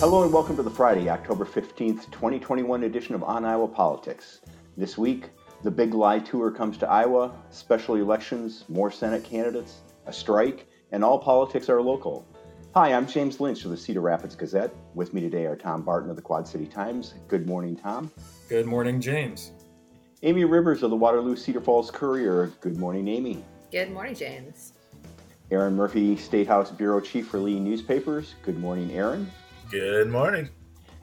Hello and welcome to the Friday, October 15th, 2021 edition of On Iowa Politics. This week, the Big Lie Tour comes to Iowa, special elections, more Senate candidates, a strike, and all politics are local. Hi, I'm James Lynch of the Cedar Rapids Gazette. With me today are Tom Barton of the Quad City Times. Good morning, Tom. Good morning, James. Amy Rivers of the Waterloo Cedar Falls Courier. Good morning, Amy. Good morning, James. Aaron Murphy, State House Bureau Chief for Lee Newspapers. Good morning, Aaron. Good morning.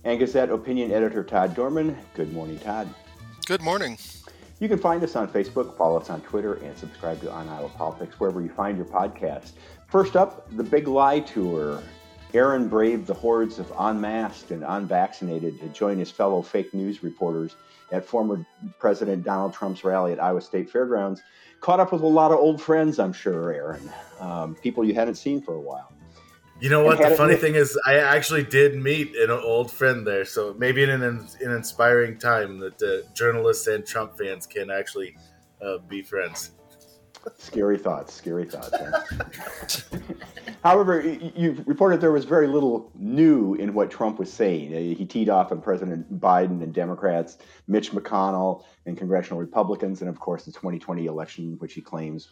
And Gazette Opinion Editor Todd Dorman. Good morning, Todd. Good morning. You can find us on Facebook, follow us on Twitter, and subscribe to On Iowa Politics wherever you find your podcast. First up, the Big Lie Tour. Aaron braved the hordes of unmasked and unvaccinated to join his fellow fake news reporters at former President Donald Trump's rally at Iowa State Fairgrounds. Caught up with a lot of old friends, I'm sure, Aaron. Um, people you hadn't seen for a while. You know what? The funny thing is, I actually did meet an old friend there. So maybe in an, an inspiring time that uh, journalists and Trump fans can actually uh, be friends. Scary thoughts. Scary thoughts. Huh? However, you reported there was very little new in what Trump was saying. Uh, he teed off on President Biden and Democrats, Mitch McConnell and congressional Republicans, and of course the 2020 election, which he claims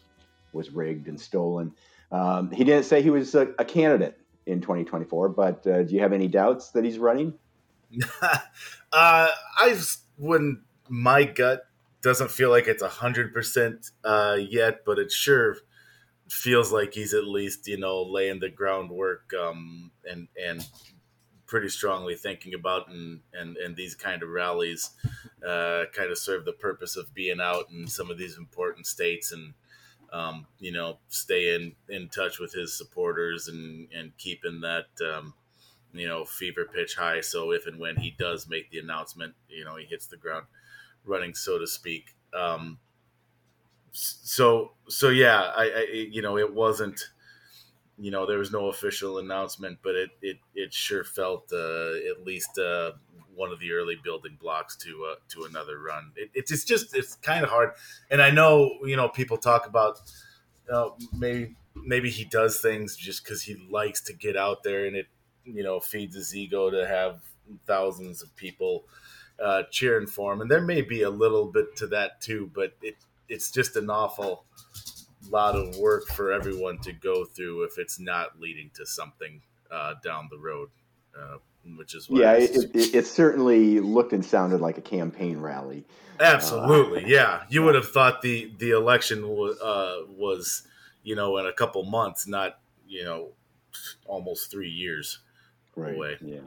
was rigged and stolen. Um, he didn't say he was a, a candidate in 2024, but uh, do you have any doubts that he's running? uh, I wouldn't. My gut doesn't feel like it's a hundred percent uh, yet, but it sure feels like he's at least you know laying the groundwork um, and and pretty strongly thinking about and and, and these kind of rallies uh, kind of serve the purpose of being out in some of these important states and um, you know, stay in, in touch with his supporters and, and keeping that, um, you know, fever pitch high. So if and when he does make the announcement, you know, he hits the ground running, so to speak. Um, so, so yeah, I, I, you know, it wasn't, you know, there was no official announcement, but it, it, it sure felt, uh, at least, uh, one of the early building blocks to uh, to another run. It, it's just it's kind of hard, and I know you know people talk about uh, maybe maybe he does things just because he likes to get out there, and it you know feeds his ego to have thousands of people uh, cheering for him, and there may be a little bit to that too, but it it's just an awful lot of work for everyone to go through if it's not leading to something uh, down the road. Uh, which is yeah, it, it, it, certainly looked and sounded like a campaign rally. Absolutely, uh, yeah. You would have thought the the election w- uh, was, you know, in a couple months, not you know, almost three years right. away. Yeah.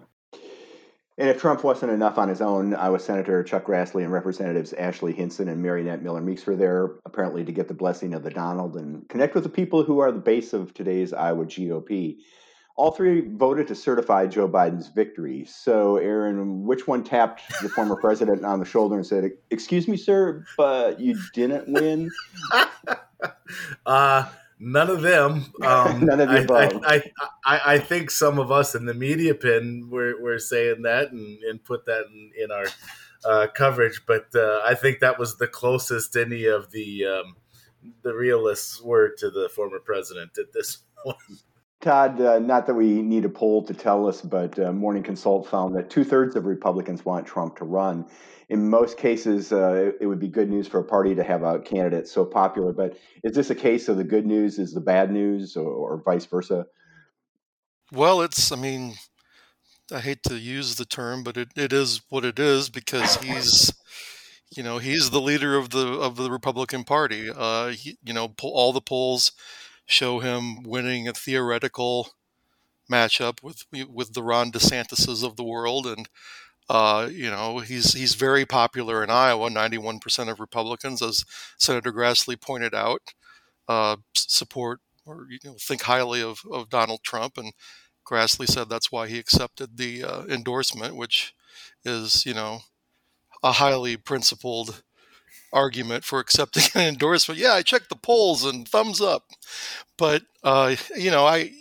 And if Trump wasn't enough on his own, Iowa Senator Chuck Grassley and Representatives Ashley Hinson and Mariannette Miller Meeks were there, apparently to get the blessing of the Donald and connect with the people who are the base of today's Iowa GOP all three voted to certify Joe Biden's victory. So, Aaron, which one tapped the former president on the shoulder and said, "Excuse me, sir, but you didn't win"? uh, none of them. Um, none of the above. I, I, I, I, think some of us in the media pin were, were saying that and, and put that in, in our uh, coverage, but uh, I think that was the closest any of the um, the realists were to the former president at this point. Todd, uh, not that we need a poll to tell us, but uh, Morning Consult found that two thirds of Republicans want Trump to run. In most cases, uh, it, would be good news for a party to have a candidate so popular. But is this a case of the good news is the bad news, or, or vice versa? Well, it's, I mean, I hate to use the term, but it, it is what it is because he's, you know, he's the leader of the of the Republican Party. Uh, he, you know, all the polls show him winning a theoretical matchup with with the Ron DeSantis's of the world, and uh, you know he's he's very popular in Iowa. Ninety-one percent of Republicans, as Senator Grassley pointed out, uh, support or you know think highly of of Donald Trump, and Grassley said that's why he accepted the uh, endorsement, which is you know a highly principled argument for accepting an endorsement. Yeah, I checked the polls and thumbs up. But uh, you know, I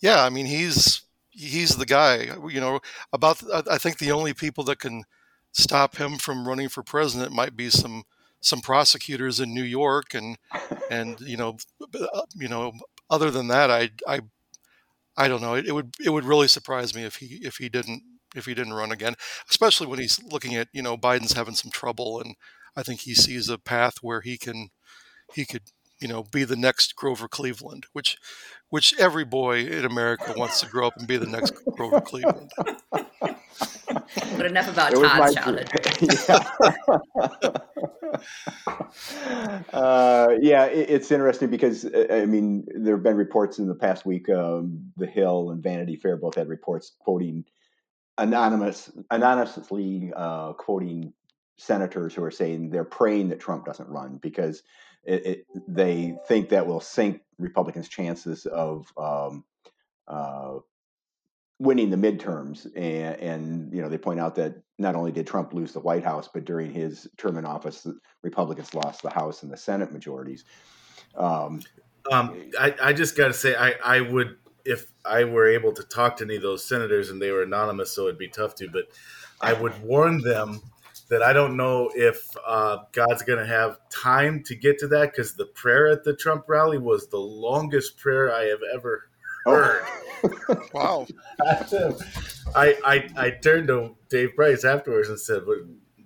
yeah, I mean he's he's the guy. You know, about I think the only people that can stop him from running for president might be some some prosecutors in New York and and you know uh, you know other than that I I I don't know. It, it, would it would really surprise me if he if he didn't if he didn't run again, especially when he's looking at you know Biden's having some trouble, and I think he sees a path where he can he could you know be the next Grover Cleveland, which which every boy in America wants to grow up and be the next Grover Cleveland. But enough about Todd's childhood. uh, yeah, it, it's interesting because uh, I mean there have been reports in the past week. Um, the Hill and Vanity Fair both had reports quoting anonymous, anonymously uh, quoting senators who are saying they're praying that Trump doesn't run because it, it, they think that will sink Republicans' chances of um, uh, winning the midterms. And, and, you know, they point out that not only did Trump lose the White House, but during his term in office, the Republicans lost the House and the Senate majorities. Um, um, I, I, just got to say, I, I would, if I were able to talk to any of those senators and they were anonymous, so it'd be tough to, but I would warn them that I don't know if uh, God's going to have time to get to that because the prayer at the Trump rally was the longest prayer I have ever oh. heard. Oh. wow. I, I I turned to Dave Price afterwards and said, "But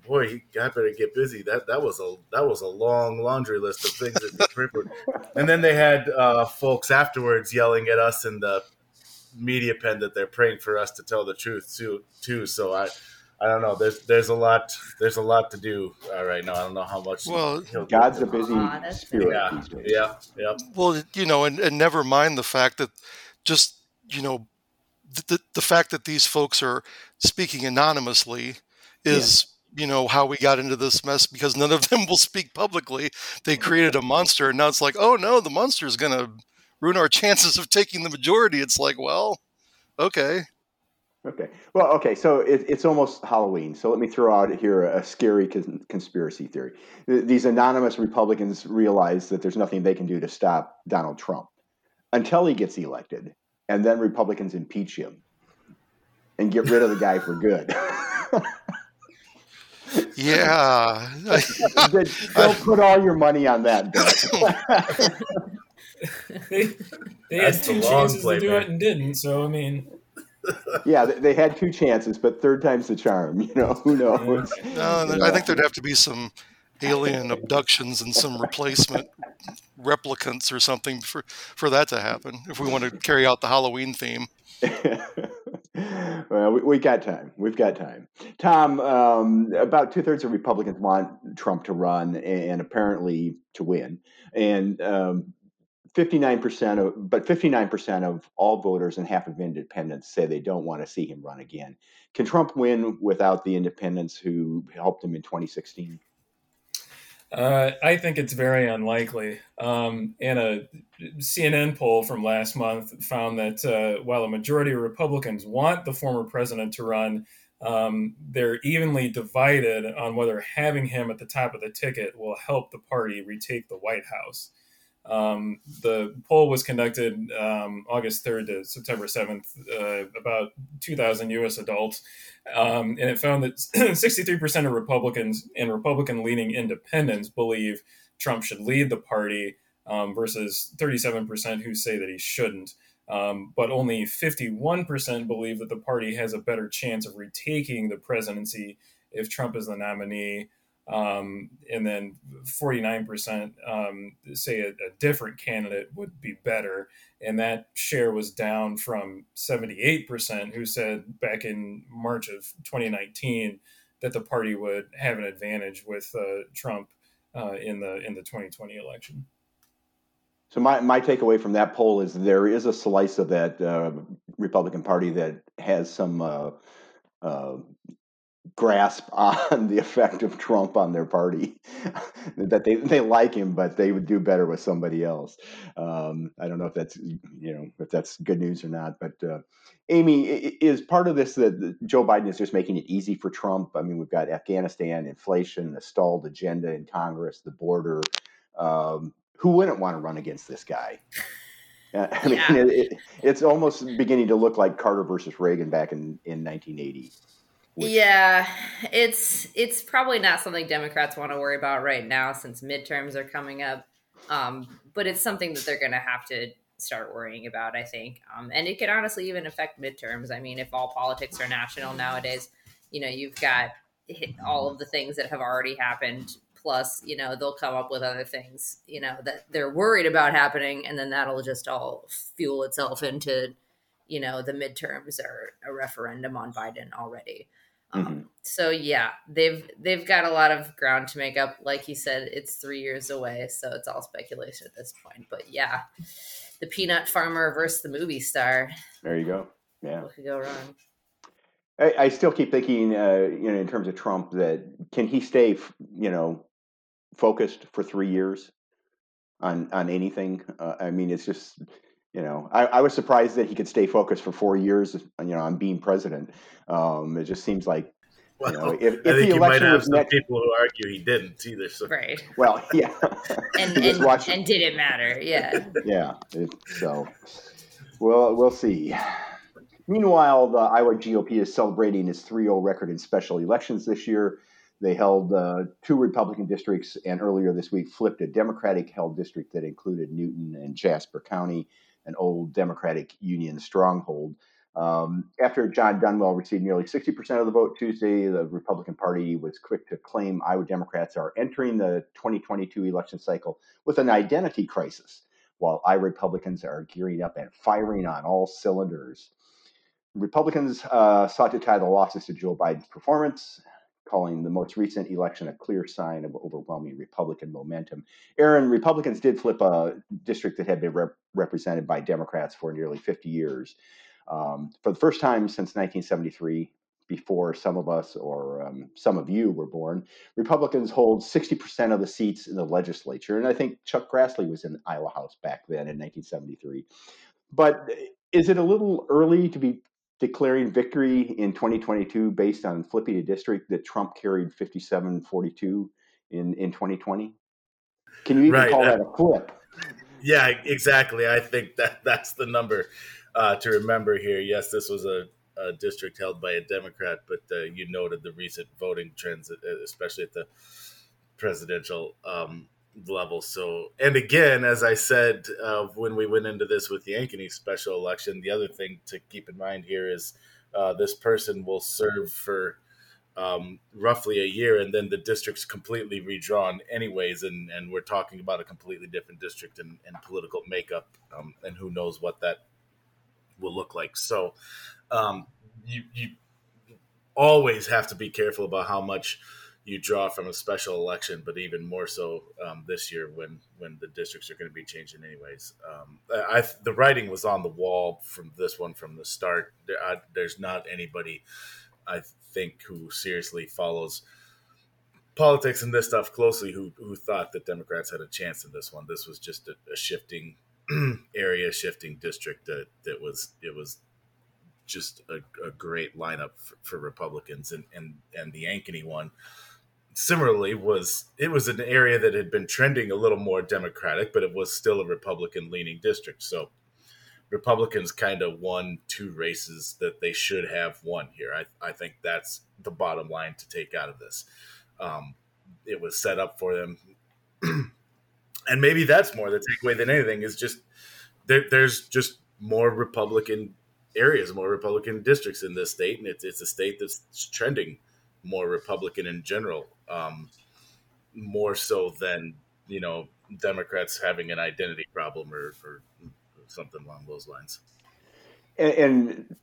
boy, he got better get busy. That that was a that was a long laundry list of things that he for." And then they had uh, folks afterwards yelling at us in the media pen that they're praying for us to tell the truth too. Too. So I I don't know. There's there's a lot there's a lot to do uh, right now. I don't know how much. Well, God's a busy spirit. Yeah, yeah, yeah. Well, you know, and, and never mind the fact that just you know the the fact that these folks are speaking anonymously is. Yeah. You know how we got into this mess because none of them will speak publicly. They created a monster, and now it's like, oh no, the monster is going to ruin our chances of taking the majority. It's like, well, okay. Okay. Well, okay. So it, it's almost Halloween. So let me throw out here a scary con- conspiracy theory. These anonymous Republicans realize that there's nothing they can do to stop Donald Trump until he gets elected, and then Republicans impeach him and get rid of the guy for good. yeah. Don't put all your money on that. they, they had two chances play, to do man. it and didn't. So I mean yeah, they had two chances, but third time's the charm. You know, who knows? No, I think there'd have to be some alien abductions and some replacement replicants or something for for that to happen. If we want to carry out the Halloween theme. well, we, we, got time. We've got time. Tom, um, about two thirds of Republicans want Trump to run and apparently to win. And um, 59% of but 59% of all voters and half of independents say they don't want to see him run again. Can Trump win without the independents who helped him in 2016? Uh, I think it's very unlikely. Um, and a CNN poll from last month found that uh, while a majority of Republicans want the former president to run, um, they're evenly divided on whether having him at the top of the ticket will help the party retake the White House. Um, the poll was conducted um, August 3rd to September 7th, uh, about 2,000 US adults. Um, and it found that 63% of Republicans and Republican leaning independents believe Trump should lead the party um, versus 37% who say that he shouldn't. Um, but only 51% believe that the party has a better chance of retaking the presidency if Trump is the nominee. Um, and then 49% um, say a, a, different candidate would be better. And that share was down from 78% who said back in March of 2019 that the party would have an advantage with uh, Trump uh, in the in the 2020 election. So my, my takeaway from that poll is there is a slice of that uh, Republican Party that has some uh, uh, grasp on the effect of Trump on their party. that they they like him, but they would do better with somebody else. Um, I don't know if that's you know if that's good news or not. But uh, Amy, is part of this that Joe Biden is just making it easy for Trump? I mean, we've got Afghanistan, inflation, a stalled agenda in Congress, the border. Um, who wouldn't want to run against this guy? I mean, yeah. it, it's almost beginning to look like Carter versus Reagan back in, in 1980. Which... Yeah, it's it's probably not something Democrats want to worry about right now since midterms are coming up. Um, but it's something that they're going to have to start worrying about. I think, um, and it could honestly even affect midterms. I mean, if all politics are national nowadays, you know, you've got all of the things that have already happened. Plus, you know, they'll come up with other things, you know, that they're worried about happening, and then that'll just all fuel itself into, you know, the midterms or a referendum on Biden already. Um, mm-hmm. So yeah, they've they've got a lot of ground to make up. Like you said, it's three years away, so it's all speculation at this point. But yeah, the peanut farmer versus the movie star. There you go. Yeah, what could go wrong? I, I still keep thinking, uh, you know, in terms of Trump, that can he stay, you know, focused for three years on on anything? Uh, I mean, it's just you know, I, I, was surprised that he could stay focused for four years, you know, on being president. Um, it just seems like, well, you know, if, if the election was next, people who argue he didn't either. So. Right. Well, yeah. and and, and did it matter? Yeah. Yeah. It, so, well, we'll see. Meanwhile, the Iowa GOP is celebrating its 3 0 record in special elections this year. They held uh, two Republican districts, and earlier this week flipped a Democratic held district that included Newton and Jasper County an old Democratic Union stronghold. Um, after Jon Dunwell received nearly 60% of the vote Tuesday, the Republican Party was quick to claim Iowa Democrats are entering the 2022 election cycle with an identity crisis, while Iowa Republicans are gearing up and firing on all cylinders. Republicans uh, sought to tie the losses to Joe Biden's performance calling the most recent election a clear sign of overwhelming Republican momentum. Aaron, Republicans did flip a district that had been rep- represented by Democrats for nearly 50 years. Um, for the first time since 1973, before some of us or um, some of you were born, Republicans hold 60% of the seats in the legislature. And I think Chuck Grassley was in Iowa House back then in 1973. But is it a little early to be declaring victory in 2022 based on flipping a district that Trump carried 57 42 in, in 2020? Can you even right. call that a flip? Yeah, exactly. I think that that's the number uh, to remember here. Yes, this was a, a district held by a Democrat, but uh, you noted the recent voting trends, especially at the presidential um, level. So, and again, as I said uh, when we went into this with the Ankeny special election, the other thing to keep in mind here is uh, this person will serve for um, roughly a year, and then the district's completely redrawn, anyways. And, and we're talking about a completely different district and, and political makeup, um, and who knows what that will look like. So, um, you you always have to be careful about how much you draw from a special election, but even more so um, this year when when the districts are going to be changing anyways. Um, I, the writing was on the wall from this one from the start. There, I, there's not anybody I think who seriously follows politics and this stuff closely who who thought that Democrats had a chance in this one. This was just a, a shifting area, shifting district that that was it was just a, a great lineup for, for, Republicans and and and the Ankeny one similarly was it was an area that had been trending a little more democratic but it was still a republican leaning district. So republicans kind of won two races that they should have won here. I, I think that's the bottom line to take out of this. Um, it was set up for them. And maybe that's more the takeaway than anything is just there, there's just more republican areas more republican districts in this state and it's, it's a state that's trending more republican in general um, more so than you know Democrats having an identity problem or, or something along those lines. And, and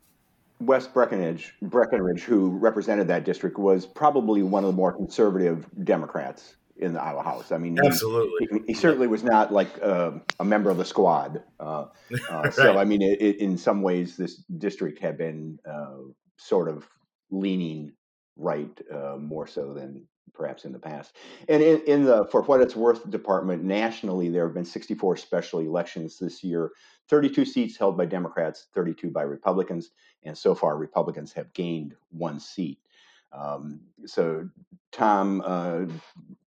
Wes Breckenridge, Breckinridge, who represented that district, was probably one of the more conservative Democrats in the Iowa House. I mean, absolutely, he, he certainly was not like uh, a member of the squad. Uh, uh, right. So, I mean, it, it, in some ways, this district had been uh, sort of leaning right uh, more so than perhaps in the past. And in, in, the For What It's Worth department, nationally, there have been 64 special elections this year 32 seats held by Democrats, 32 by Republicans. And so far, Republicans have gained one seat. Um, so, Tom, uh,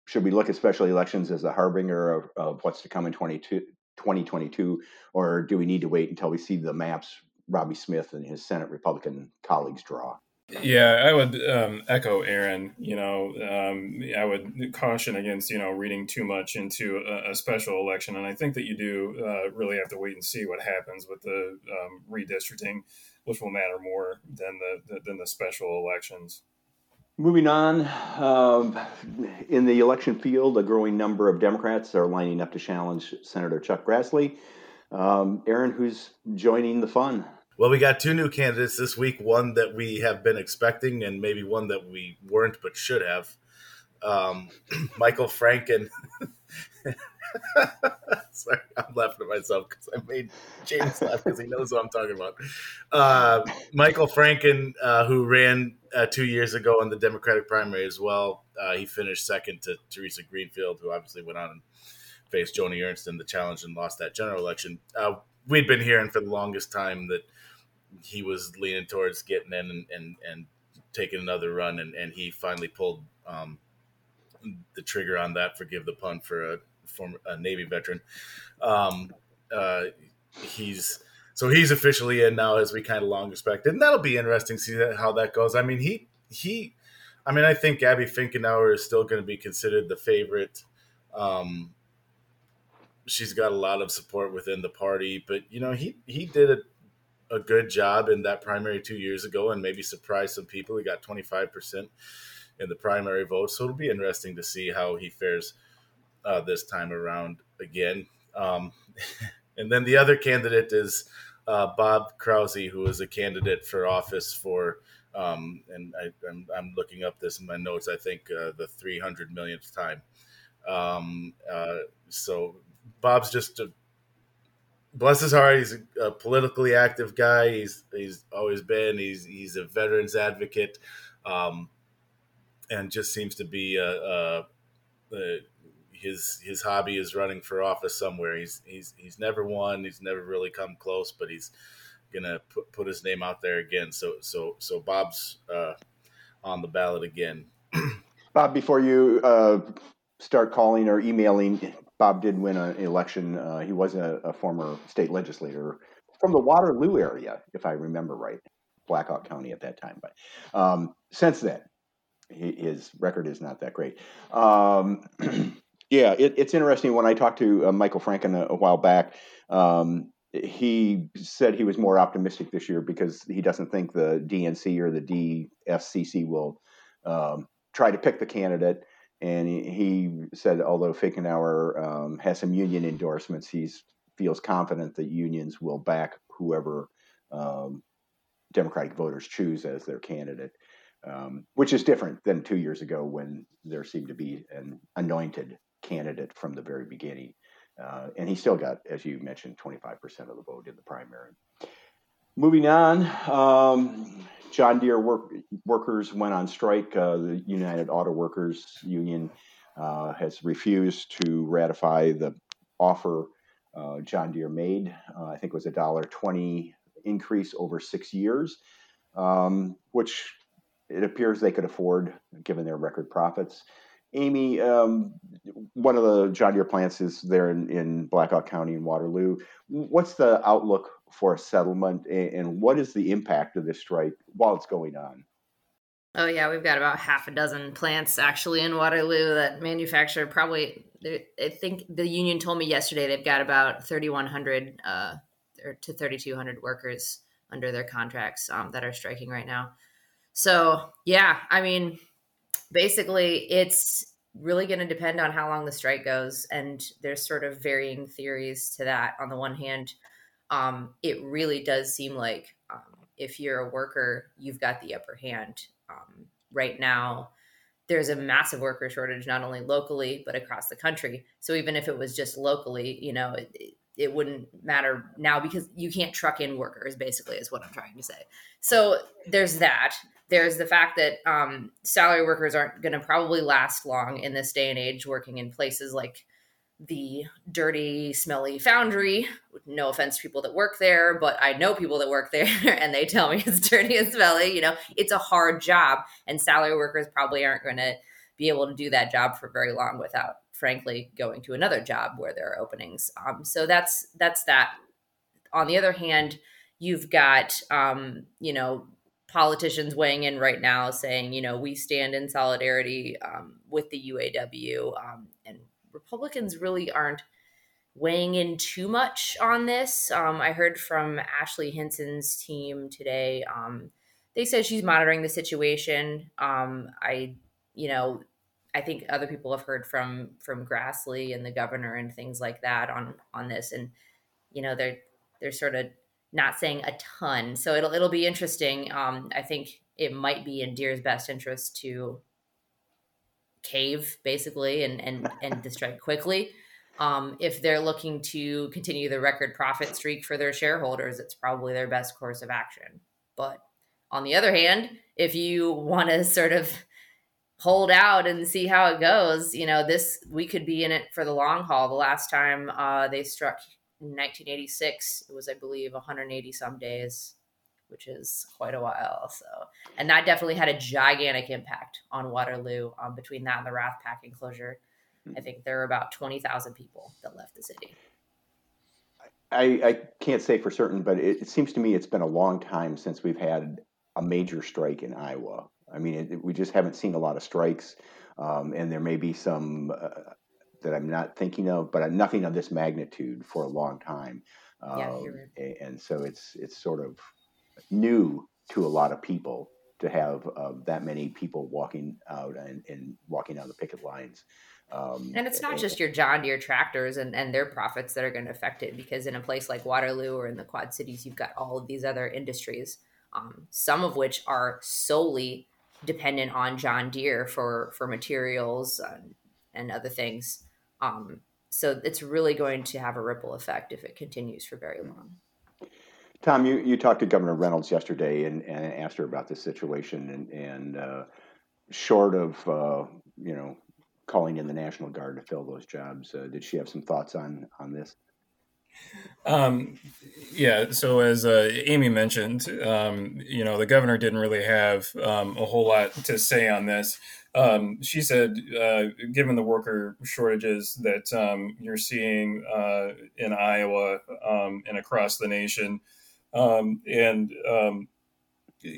should we look at special elections as a harbinger of, of what's to come in 2022, or do we need to wait until we see the maps Roby Smith and his Senate Republican colleagues draw? Yeah, I would um, echo Aaron. You know, um, I would caution against you know reading too much into a, a special election, and I think that you do uh, really have to wait and see what happens with the um, redistricting, which will matter more than the than the special elections. Moving on, um, in the election field, a growing number of Democrats are lining up to challenge Senator Chuck Grassley. Um, Aaron, who's joining the fun? Well, we got two new candidates this week. One that we have been expecting, and maybe one that we weren't but should have. Um, Michael Franken. Sorry, I'm laughing at myself because I made James laugh because he knows what I'm talking about. Uh, Michael Franken, uh, who ran uh, two years ago in the Democratic primary as well, uh, he finished second to Theresa Greenfield, who obviously went on and faced Joni Ernst in the challenge and lost that general election. Uh, we'd been hearing for the longest time that he was leaning towards getting in and and, and taking another run, and, and he finally pulled um, the trigger on that. Forgive the pun for a former a Navy veteran. Um, uh, he's so he's officially in now, as we kind of long expected, and that'll be interesting to see that, how that goes. I mean, he he, I mean, I think Abby Finkenauer is still going to be considered the favorite. Um, she's got a lot of support within the party, but you know, he he did a a good job in that primary two years ago and maybe surprise some people. He got 25% in the primary vote. So it'll be interesting to see how he fares uh, this time around again. Um, and then the other candidate is uh, Bob Krause, who is a candidate for office for, um, and I, am looking up this in my notes, I think uh, the 300 millionth time. Um, uh, so Bob's just a bless his heart, he's a politically active guy. He's he's always been. He's he's a veterans advocate, um, and just seems to be a, a, a, his his hobby is running for office somewhere. He's he's he's never won. He's never really come close, but he's gonna put put his name out there again. So so so Bob's uh, on the ballot again. Bob, before you uh, start calling or emailing Bob did win an election. Uh, he was a, a, former state legislator from the Waterloo area, if I remember right, Blackhawk County at that time. But um, since then, he, his record is not that great. Um, yeah, it, it's interesting. When I talked to uh, Michael Franken a, a while back, um, he said he was more optimistic this year because he doesn't think the DNC or the DSCC will um, try to pick the candidate and he, said although Finkenauer um, has some union endorsements, he feels confident that unions will back whoever um, Democratic voters choose as their candidate, um, which is different than two years ago when there seemed to be an anointed candidate from the very beginning. Uh, and he still got, as you mentioned, 25% of the vote in the primary. Moving on, um, John Deere work, workers went on strike. Uh, the United Auto Workers Union uh, has refused to ratify the offer uh, John Deere made. Uh, I think it was a dollar twenty increase over six years, um, which it appears they could afford given their record profits. Amy, um, one of the John Deere plants is there in, in Blackhawk County in Waterloo. What's the outlook for a settlement, and, and what is the impact of this strike while it's going on? Oh yeah, we've got about half a dozen plants actually in Waterloo that manufacture probably. I think the union told me yesterday they've got about 3,100 uh, to 3,200 workers under their contracts um, that are striking right now. So yeah, I mean, basically, it's really going to depend on how long the strike goes, and there's sort of varying theories to that. On the one hand, um, it really does seem like um, if you're a worker, you've got the upper hand. Um, right now, there's a massive worker shortage, not only locally, but across the country. So even if it was just locally, you know, it, it, wouldn't matter now because you can't truck in workers, basically, is what I'm trying to say. So there's that. There's the fact that um, salary workers aren't going to probably last long in this day and age working in places like the dirty, smelly foundry. No offense to people that work there, but I know people that work there and they tell me it's dirty and smelly. You know, it's a hard job, and salary workers probably aren't going to be able to do that job for very long without, frankly, going to another job where there are openings. Um, so that's that's that. On the other hand, you've got um, you know politicians weighing in right now saying, you know, we stand in solidarity um, with the UAW, um, Republicans really aren't weighing in too much on this. Um, I heard from Ashley Hinson's team today. Um, they said she's monitoring the situation. Um, I, you know, I think other people have heard from from Grassley and the governor and things like that on on this, and you know, they're they're sort of not saying a ton. So it'll it'll be interesting. Um, I think it might be in Deere's best interest to cave basically and and and the strike quickly. Um, if they're looking to continue the record profit streak for their shareholders, it's probably their best course of action. But on the other hand, if you want to sort of hold out and see how it goes, you know, this we could be in it for the long haul. The last time uh, they struck in 1986. It was, I believe, 180 some days, which is quite a while. So, and that definitely had a gigantic impact on Waterloo. Um, between that and the Rath Packing closure, I think there were about 20,000 people that left the city. I, I can't say for certain, but it, it, seems to me it's been a long time since we've had a major strike in Iowa. I mean, it, we just haven't seen a lot of strikes, um, and there may be some uh, that I'm not thinking of, but nothing of this magnitude for a long time. Yeah, um, right. And so it's it's sort of new to a lot of people to have uh, that many people walking out and, and walking down the picket lines. Um, and it's not and, just your John Deere tractors and, and their profits that are going to affect it, because in a place like Waterloo or in the Quad Cities, you've got all of these other industries, um, some of which are solely dependent on John Deere for for materials and, and other things. Um, so it's really going to have a ripple effect if it continues for very long. Tom, you, you talked to Governor Reynolds yesterday and, and asked her about this situation, and, and uh, short of uh, you know calling in the National Guard to fill those jobs, uh, did she have some thoughts on on this? Um, yeah. So as uh, Amy mentioned, um, you know, the governor didn't really have um, a whole lot to say on this. Um, she said, uh, given the worker shortages that um, you're seeing uh, in Iowa um, and across the nation, um, and um,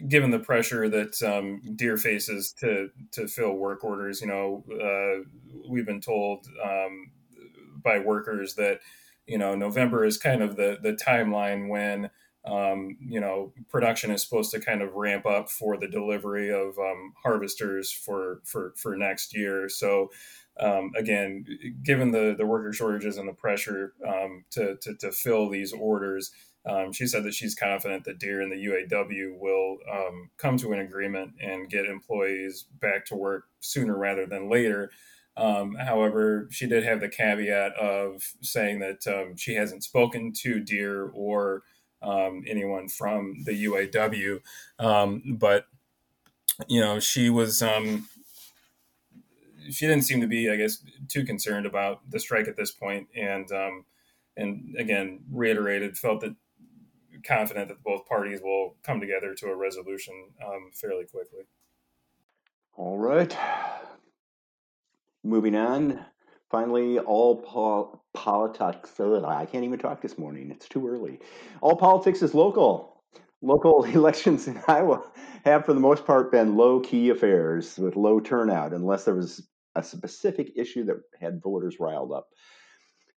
given the pressure that um, Deere faces to to fill work orders, you know, uh, we've been told by workers that you know November is kind of the the timeline when um, you know, production is supposed to kind of ramp up for the delivery of um, harvesters for for for next year. So um, again, given the the worker shortages and the pressure um, to, to, to fill these orders, um, she said that she's confident that Deere and the UAW will um, come to an agreement and get employees back to work sooner rather than later. Um, however, she did have the caveat of saying that um, she hasn't spoken to Deere or um, anyone from the UAW. Um, but you know, she was she didn't seem to be, I guess, too concerned about the strike at this point, and and again reiterated felt that confident that both parties will come together to a resolution um, fairly quickly. All right. Moving on. Finally, all pol- politics. I can't even talk this morning. It's too early. All politics is local. Local elections in Iowa have, for the most part, been low key affairs with low turnout, unless there was a specific issue that had voters riled up.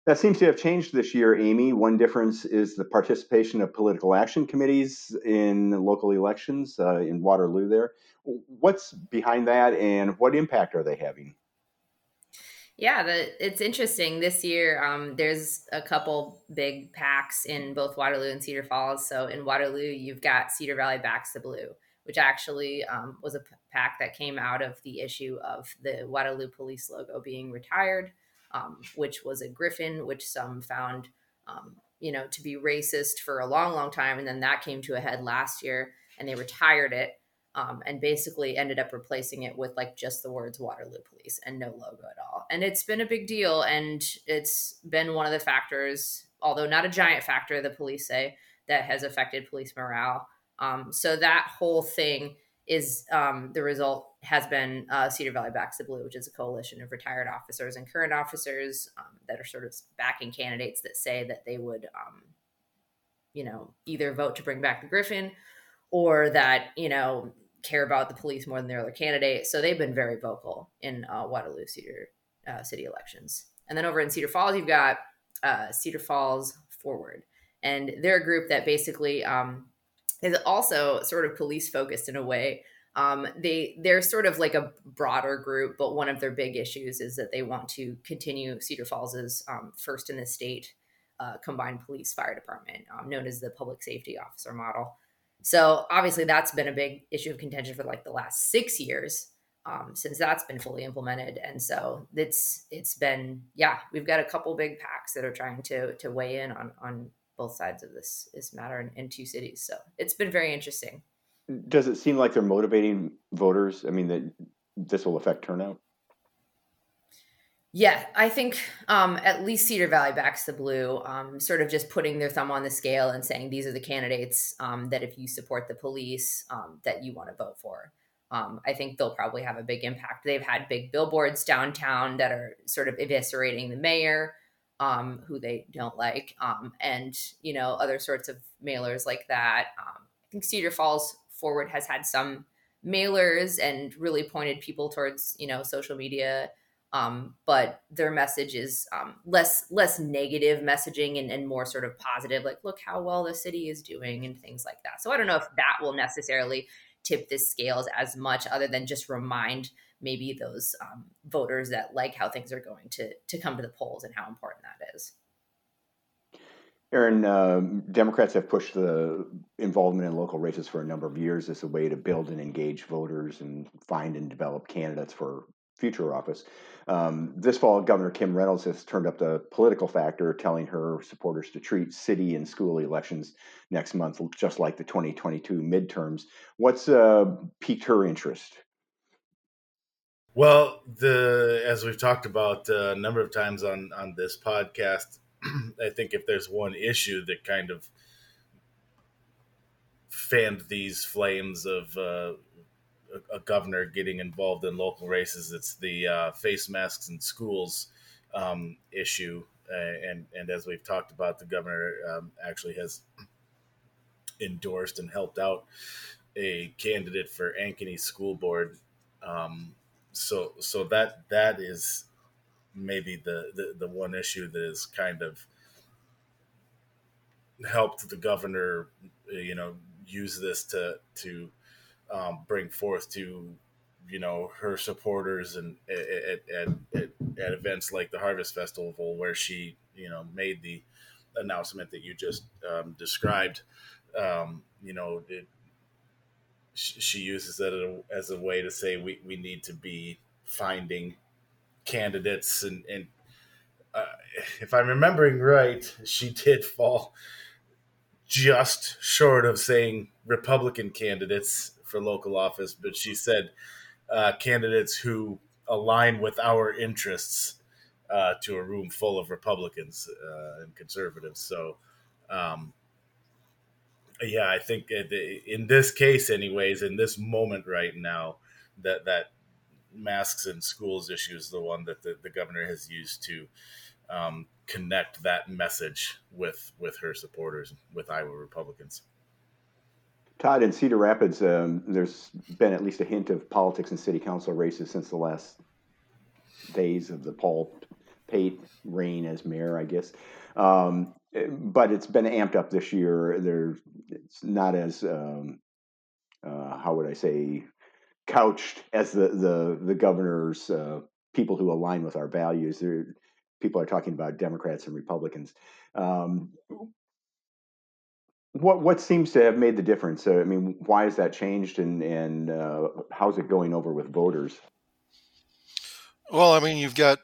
That seems to have changed this year, Amy. One difference is the participation of political action committees in local elections uh, in Waterloo there. What's behind that and what impact are they having? Yeah, the, it's interesting this year. Um, there's a couple big PACs in both Waterloo and Cedar Falls. So in Waterloo, you've got Cedar Valley Backs the Blue, which actually um, was a PAC that came out of the issue of the Waterloo police logo being retired, um, which was a griffin, which some found, um, you know, to be racist for a long, long time, and then that came to a head last year, and they retired it um, and basically ended up replacing it with like just the words Waterloo Police and no logo at all. And it's been a big deal, and it's been one of the factors, although not a giant factor, the police say that has affected police morale. Um, so that whole thing is um, the result has been uh, Cedar Valley Backs the Blue, which is a coalition of retired officers and current officers um, that are sort of backing candidates that say that they would, um, you know, either vote to bring back the Griffin or that you know care about the police more than their other candidate. So they've been very vocal in uh, Waterloo Cedar uh, city elections. And then over in Cedar Falls, you've got uh, Cedar Falls Forward, and they're a group that basically um, is also sort of police focused in a way. Um, they they're sort of like a broader group, but one of their big issues is that they want to continue Cedar Falls' um, first in the state uh, combined police fire department, um, known as the public safety officer model. So obviously, that's been a big issue of contention for like the last six years um, since that's been fully implemented. And so it's it's been yeah, we've got a couple big PACs that are trying to to weigh in on on both sides of this this matter in, in two cities. So it's been very interesting. Does it seem like they're motivating voters? I mean, that this will affect turnout. Yeah, I think um, at least Cedar Valley backs the blue, um, sort of just putting their thumb on the scale and saying these are the candidates um, that if you support the police, um, that you want to vote for. Um, I think they'll probably have a big impact. They've had big billboards downtown that are sort of eviscerating the mayor, um, who they don't like, and you know other sorts of mailers like that. I think Cedar Falls Forward has had some mailers and really pointed people towards you know social media, um, but their message is um, less less negative messaging and, and more sort of positive, like look how well the city is doing and things like that. So I don't know if that will necessarily tip the scales as much, other than just remind maybe those um, voters that like how things are going to to come to the polls and how important that is. Aaron, uh, Democrats have pushed the involvement in local races for a number of years as a way to build and engage voters and find and develop candidates for future office. Um, this fall, Governor Kim Reynolds has turned up the political factor, telling her supporters to treat city and school elections next month just like the 2022 midterms. What's uh, piqued her interest? Well, the as we've talked about uh, a number of times on on this podcast, I think if there's one issue that kind of fanned these flames of uh, a, governor getting involved in local races, it's the uh, face masks in schools um, issue. Uh, and and as we've talked about, the governor um, actually has endorsed and helped out a candidate for Ankeny School Board. Um, so so that that is maybe the, the, the one issue that has kind of helped the governor, you know, use this to to um, bring forth to you know her supporters and at, at, at, at, events like the Harvest Festival where she you know made the announcement that you just um, described. Um, you know, it, she uses it as a way to say we, we need to be finding candidates and, and uh, if I'm remembering right, she did fall just short of saying Republican candidates for local office, but she said uh, candidates who align with our interests uh, to a room full of Republicans uh, and conservatives. So, um, yeah, I think in this case, anyways, in this moment right now, that that masks and schools issue is the one that the, the governor has used to um, connect that message with with her supporters, with Iowa Republicans. Todd, in Cedar Rapids, um, there's been at least a hint of politics in city council races since the last days of the Paul Pate reign as mayor, I guess. Um, but it's been amped up this year. There, it's not as um, uh, how would I say couched as the the the governor's uh, people who align with our values. There, people are talking about Democrats and Republicans. Um, what what seems to have made the difference? I mean, why has that changed, and and uh, how's it going over with voters? Well, I mean, you've got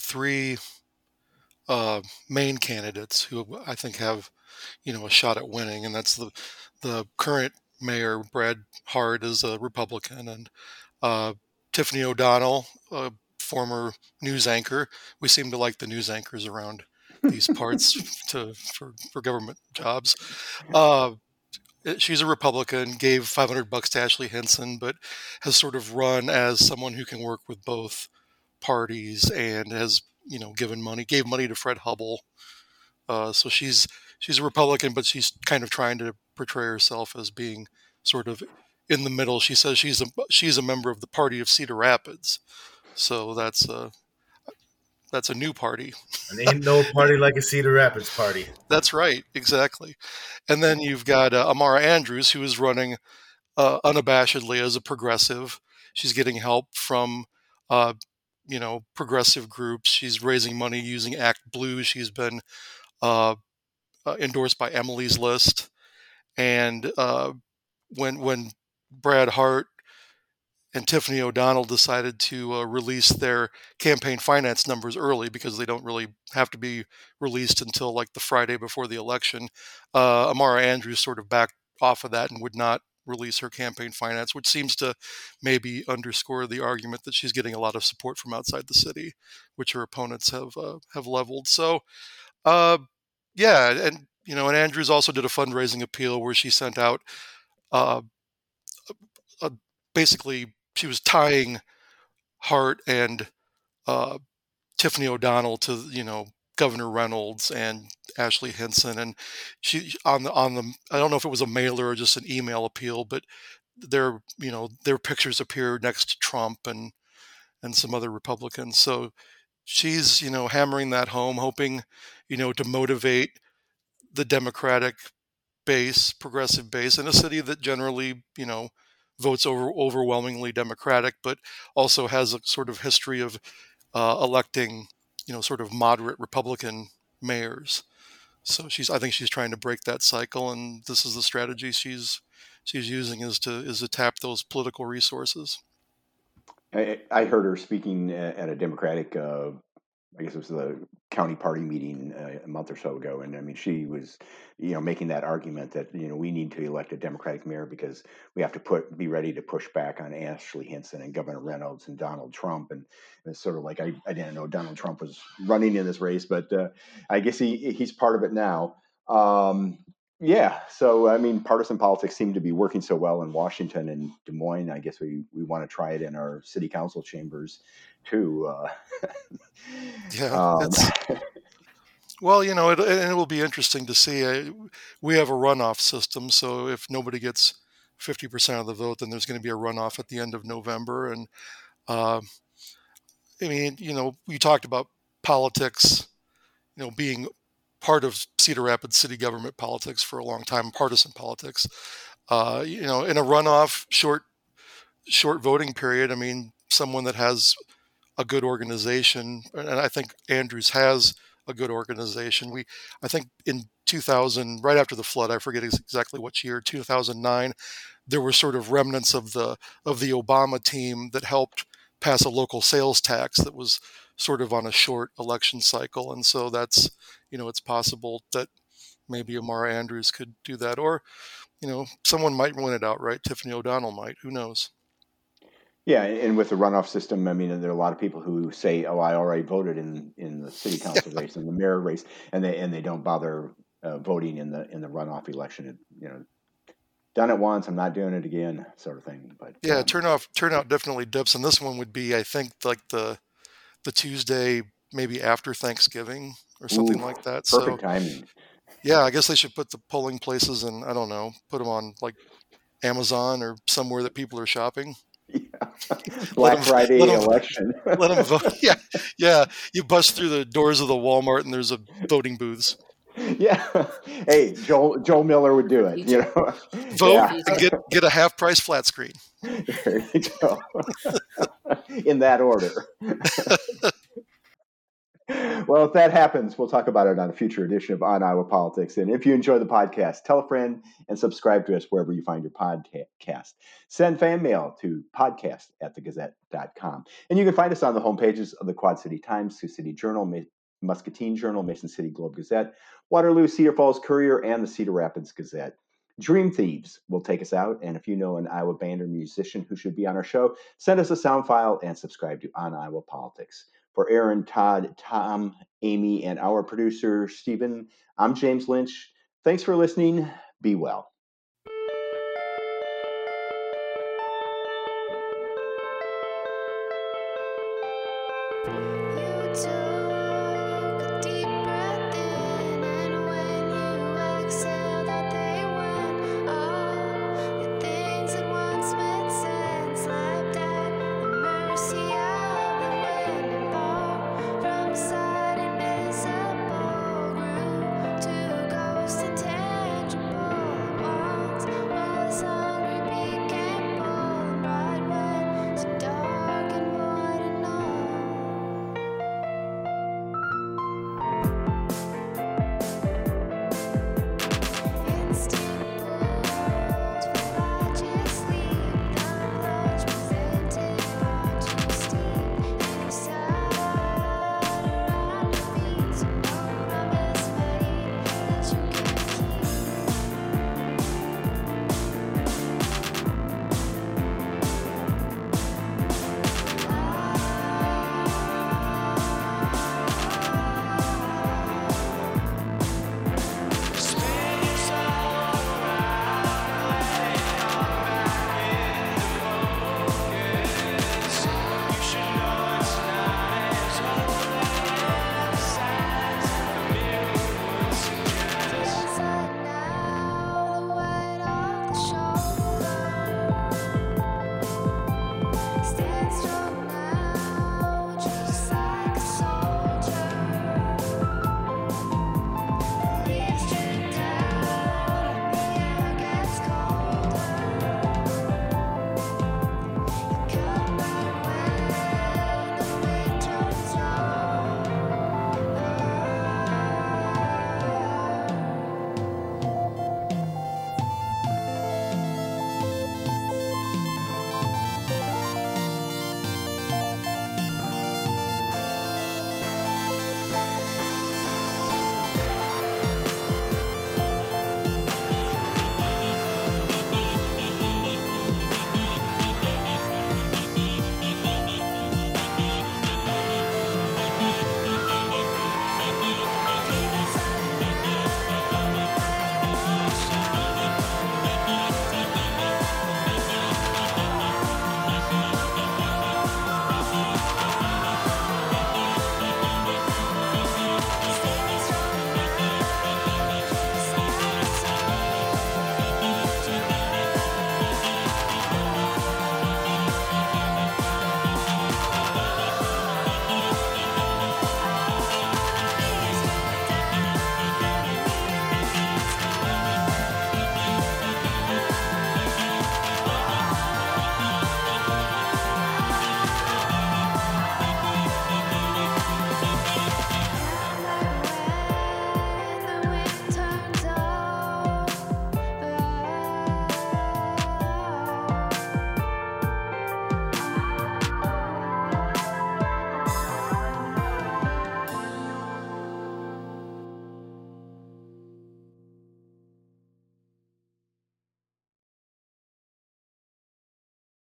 three uh, main candidates who I think have, you know, a shot at winning, and that's the the current mayor Brad Hart is a Republican, and uh, Tiffany O'Donnell, a former news anchor. We seem to like the news anchors around these parts to for, for government jobs. Uh, she's a Republican, gave 500 bucks to Ashley Hinson, but has sort of run as someone who can work with both parties and has you know given money, gave money to Fred Hubbell. Uh, so she's she's a Republican, but she's kind of trying to portray herself as being sort of in the middle. She says she's a she's a member of the party of Cedar Rapids, so that's a that's a new party. And ain't no party like a Cedar Rapids party. That's right, exactly. And then you've got uh, Amara Andrews, who is running uh, unabashedly as a progressive. She's getting help from, uh, you know, progressive groups. She's raising money using Act Blue. She's been uh, uh, endorsed by Emily's List, and uh, when when Brad Hart and Tiffany O'Donnell decided to uh, release their campaign finance numbers early because they don't really have to be released until like the Friday before the election. Uh, Amara Andrews sort of backed off of that and would not release her campaign finance, which seems to maybe underscore the argument that she's getting a lot of support from outside the city, which her opponents have uh, have leveled. So, uh, yeah, and you know, and Andrews also did a fundraising appeal where she sent out uh, a, a basically she was tying Hart and uh, Tiffany O'Donnell to you know Governor Reynolds and Ashley Hinson, and she on the on the I don't know if it was a mailer or just an email appeal, but their you know their pictures appear next to Trump and and some other Republicans. So she's you know hammering that home, hoping you know to motivate the Democratic base, progressive base, in a city that generally you know votes over overwhelmingly Democratic, but also has a sort of history of uh, electing, you know, sort of moderate Republican mayors. So she's, I think she's trying to break that cycle, and this is the strategy she's she's using is to is to tap those political resources. I, I heard her speaking at a Democratic uh, I guess it was the county party meeting uh, a month or so ago, and I mean, she was, you know, making that argument that you know we need to elect a Democratic mayor because we have to put be ready to push back on Ashley Hinson and Governor Reynolds and Donald Trump, and, it's sort of like I, I didn't know Donald Trump was running in this race, but uh, I guess he he's part of it now. Um, yeah, so I mean, partisan politics seem to be working so well in Washington and Des Moines. I guess we we want to try it in our city council chambers too. Uh, yeah, um, well, you know, it, it will be interesting to see. We have a runoff system, so if nobody gets fifty percent of the vote, then there's going to be a runoff at the end of November. And uh, I mean, you know, we talked about politics, you know, being part of Cedar Rapids city government politics for a long time, partisan politics. Uh, you know, in a runoff, short, short voting period. I mean, someone that has a good organization, and I think Andrews has a good organization. We, I think, in 2000, right after the flood, I forget exactly which year, 2009, there were sort of remnants of the of the Obama team that helped pass a local sales tax that was sort of on a short election cycle, and so that's you know it's possible that maybe Amara Andrews could do that, or you know someone might win it outright. Tiffany O'Donnell might. Who knows? Yeah, and with the runoff system, I mean, there are a lot of people who say, "Oh, I already voted in in the city council yeah. race and the mayor race," and they and they don't bother uh, voting in the in the runoff election. It, you know, done it once, I'm not doing it again, sort of thing. But yeah, um, turnout turnout definitely dips, and this one would be, I think, like the the Tuesday maybe after Thanksgiving or something Ooh, like that. Perfect so, timing. Yeah, I guess they should put the polling places and I don't know, put them on like Amazon or somewhere that people are shopping. Yeah. Black them, Friday let them, election. let them vote. Yeah, yeah. You bust through the doors of the Walmart and there's a voting booths. Yeah. Hey, Joel Joel Miller would do it. You know, vote yeah. and get get a half price flat screen. There you go. In that order. Well, if that happens, we'll talk about it on a future edition of On Iowa Politics. And if you enjoy the podcast, tell a friend and subscribe to us wherever you find your podcast. Send fan mail to podcast at thegazette.com. And you can find us on the homepages of the Quad City Times, Sioux City Journal, Muscatine Journal, Mason City Globe Gazette, Waterloo, Cedar Falls Courier, and the Cedar Rapids Gazette. Dream Thieves will take us out. And if you know an Iowa band or musician who should be on our show, send us a sound file and subscribe to On Iowa Politics. For Aaron, Todd, Tom, Amy, and our producer, Stephen, I'm James Lynch. Thanks for listening. Be well.